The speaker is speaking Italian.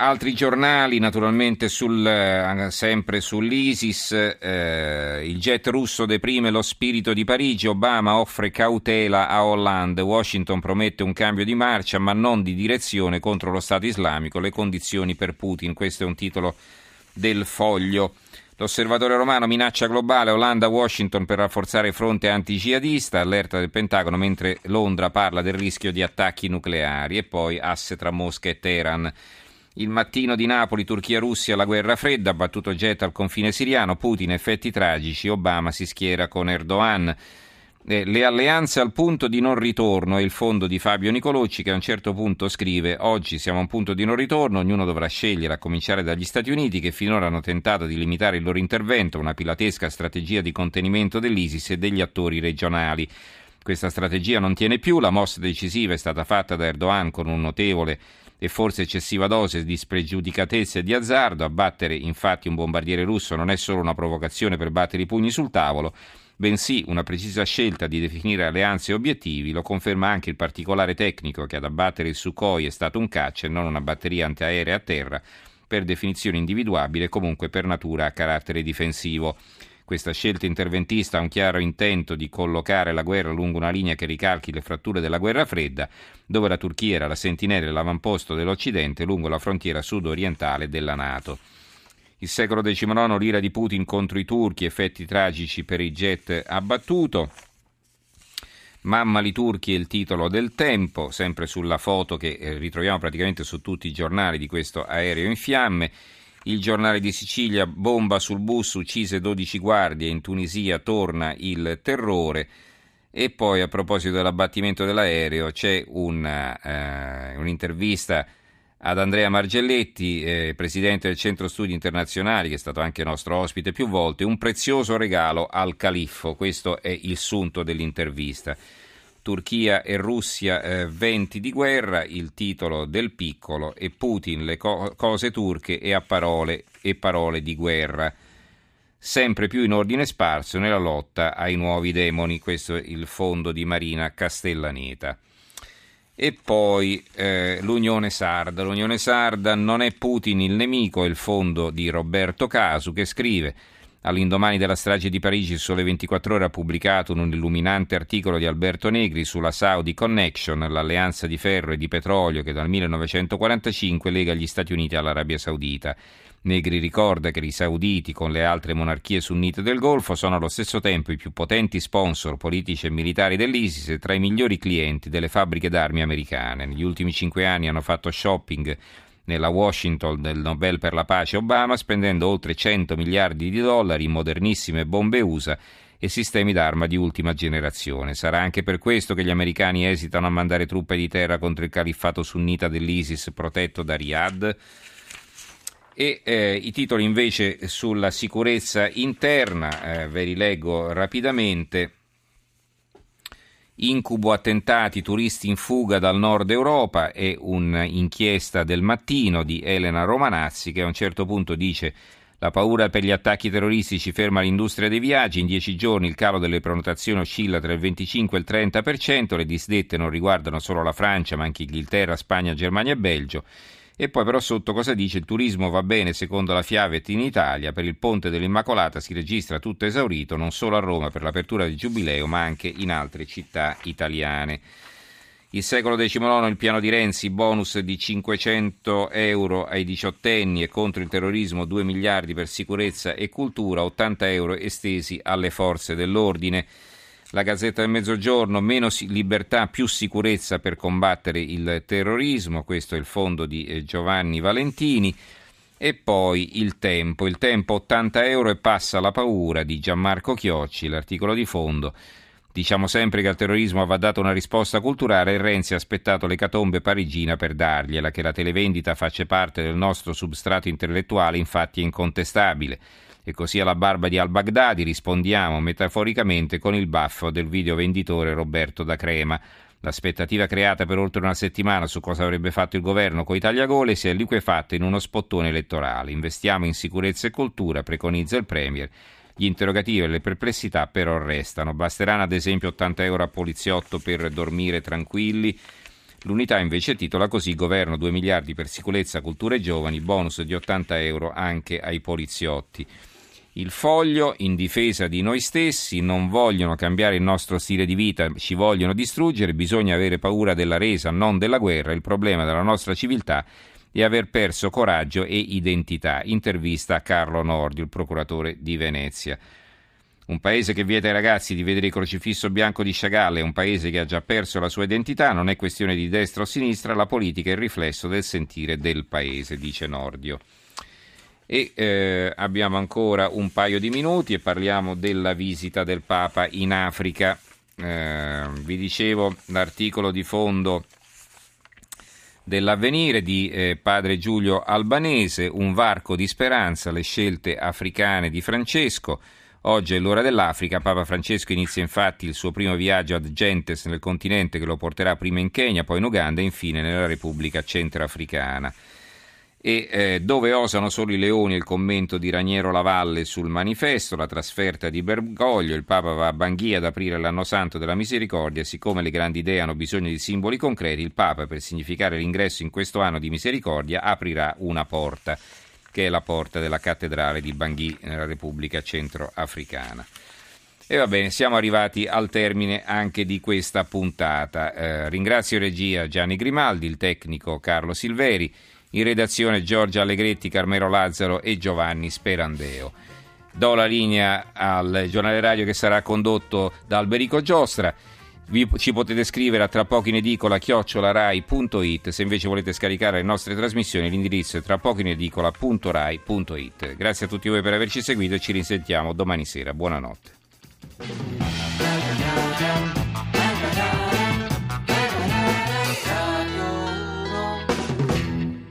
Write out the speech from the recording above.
Altri giornali, naturalmente sul, eh, sempre sull'ISIS, eh, il jet russo deprime lo spirito di Parigi, Obama offre cautela a Hollande, Washington promette un cambio di marcia ma non di direzione contro lo Stato islamico, le condizioni per Putin, questo è un titolo del foglio. L'osservatore romano minaccia globale Olanda-Washington per rafforzare fronte anti-jihadista, allerta del Pentagono mentre Londra parla del rischio di attacchi nucleari e poi asse tra Mosca e Teheran. Il mattino di Napoli, Turchia-Russia, la guerra fredda, battuto jet al confine siriano, Putin, effetti tragici, Obama si schiera con Erdogan. Eh, le alleanze al punto di non ritorno è il fondo di Fabio Nicolocci che a un certo punto scrive oggi siamo a un punto di non ritorno, ognuno dovrà scegliere a cominciare dagli Stati Uniti che finora hanno tentato di limitare il loro intervento, una pilatesca strategia di contenimento dell'ISIS e degli attori regionali. Questa strategia non tiene più, la mossa decisiva è stata fatta da Erdogan con un notevole e forse eccessiva dose di spregiudicatezza e di azzardo. Abbattere infatti un bombardiere russo non è solo una provocazione per battere i pugni sul tavolo, bensì una precisa scelta di definire alleanze e obiettivi, lo conferma anche il particolare tecnico che ad abbattere il Sukhoi è stato un caccia e non una batteria antiaerea a terra, per definizione individuabile e comunque per natura a carattere difensivo. Questa scelta interventista ha un chiaro intento di collocare la guerra lungo una linea che ricalchi le fratture della guerra fredda, dove la Turchia era la sentinella e l'avamposto dell'Occidente lungo la frontiera sud-orientale della Nato. Il secolo XIX, l'ira di Putin contro i turchi, effetti tragici per il jet abbattuto. Mamma li turchi è il titolo del tempo, sempre sulla foto che eh, ritroviamo praticamente su tutti i giornali di questo aereo in fiamme. Il giornale di Sicilia, bomba sul bus, uccise 12 guardie, in Tunisia torna il terrore. E poi a proposito dell'abbattimento dell'aereo c'è una, eh, un'intervista ad Andrea Margelletti, eh, presidente del Centro Studi Internazionali, che è stato anche nostro ospite più volte, un prezioso regalo al califfo. Questo è il sunto dell'intervista. Turchia e Russia eh, venti di guerra, il titolo del piccolo e Putin le co- cose turche e a parole e parole di guerra. Sempre più in ordine sparso nella lotta ai nuovi demoni, questo è il fondo di Marina Castellaneta. E poi eh, l'Unione Sarda. L'Unione Sarda non è Putin il nemico, è il fondo di Roberto Casu che scrive All'indomani della strage di Parigi, il Sole 24 Ore ha pubblicato un illuminante articolo di Alberto Negri sulla Saudi Connection, l'alleanza di ferro e di petrolio che dal 1945 lega gli Stati Uniti all'Arabia Saudita. Negri ricorda che i sauditi, con le altre monarchie sunnite del Golfo, sono allo stesso tempo i più potenti sponsor politici e militari dell'ISIS e tra i migliori clienti delle fabbriche d'armi americane. Negli ultimi cinque anni hanno fatto shopping nella Washington del Nobel per la pace Obama, spendendo oltre 100 miliardi di dollari in modernissime bombe USA e sistemi d'arma di ultima generazione. Sarà anche per questo che gli americani esitano a mandare truppe di terra contro il califfato sunnita dell'ISIS protetto da Riyadh? E eh, i titoli invece sulla sicurezza interna, eh, ve li leggo rapidamente. Incubo attentati, turisti in fuga dal nord Europa è un'inchiesta del mattino di Elena Romanazzi che a un certo punto dice la paura per gli attacchi terroristici ferma l'industria dei viaggi, in dieci giorni il calo delle prenotazioni oscilla tra il 25 e il 30%, le disdette non riguardano solo la Francia ma anche Inghilterra, Spagna, Germania e Belgio. E poi però sotto cosa dice? Il turismo va bene secondo la Fiavet in Italia, per il Ponte dell'Immacolata si registra tutto esaurito non solo a Roma per l'apertura del Giubileo ma anche in altre città italiane. Il secolo XIX, il piano di Renzi, bonus di 500 euro ai diciottenni e contro il terrorismo 2 miliardi per sicurezza e cultura, 80 euro estesi alle forze dell'ordine. La Gazzetta del Mezzogiorno, meno libertà, più sicurezza per combattere il terrorismo, questo è il fondo di eh, Giovanni Valentini. E poi il tempo, il tempo 80 euro e passa la paura di Gianmarco Chiocci, l'articolo di fondo. Diciamo sempre che al terrorismo va data una risposta culturale e Renzi ha aspettato l'ecatombe parigina per dargliela, che la televendita faccia parte del nostro substrato intellettuale infatti è incontestabile. E così alla barba di al-Baghdadi rispondiamo metaforicamente con il baffo del videovenditore Roberto da Crema. L'aspettativa creata per oltre una settimana su cosa avrebbe fatto il governo con i tagliagole si è liquefatta in uno spottone elettorale. Investiamo in sicurezza e cultura, preconizza il Premier. Gli interrogativi e le perplessità però restano. Basteranno ad esempio 80 euro a poliziotto per dormire tranquilli? L'unità invece titola così Governo 2 miliardi per sicurezza, cultura e giovani, bonus di 80 euro anche ai poliziotti. Il foglio in difesa di noi stessi, non vogliono cambiare il nostro stile di vita, ci vogliono distruggere, bisogna avere paura della resa, non della guerra, il problema della nostra civiltà è aver perso coraggio e identità. Intervista a Carlo Nordi, il procuratore di Venezia. Un paese che vieta ai ragazzi di vedere il crocifisso bianco di Chagall è un paese che ha già perso la sua identità, non è questione di destra o sinistra, la politica è il riflesso del sentire del paese, dice Nordio. E eh, abbiamo ancora un paio di minuti e parliamo della visita del Papa in Africa. Eh, vi dicevo l'articolo di fondo dell'avvenire di eh, padre Giulio Albanese, un varco di speranza, le scelte africane di Francesco. Oggi è l'ora dell'Africa, Papa Francesco inizia infatti il suo primo viaggio ad Gentes nel continente che lo porterà prima in Kenya, poi in Uganda e infine nella Repubblica Centroafricana e eh, dove osano solo i leoni il commento di Raniero Lavalle sul manifesto, la trasferta di Bergoglio, il Papa va a Banghia ad aprire l'anno santo della misericordia, siccome le grandi idee hanno bisogno di simboli concreti, il Papa per significare l'ingresso in questo anno di misericordia aprirà una porta, che è la porta della cattedrale di Bangui nella Repubblica Centroafricana. E va bene, siamo arrivati al termine anche di questa puntata. Eh, ringrazio regia Gianni Grimaldi, il tecnico Carlo Silveri. In redazione Giorgia Allegretti, Carmelo Lazzaro e Giovanni Sperandeo. Do la linea al giornale radio che sarà condotto da Alberico Giostra. Vi, ci potete scrivere a tra poco in edicola chiocciolarai.it se invece volete scaricare le nostre trasmissioni l'indirizzo è tra poco in edicola.rai.it grazie a tutti voi per averci seguito e ci risentiamo domani sera. Buonanotte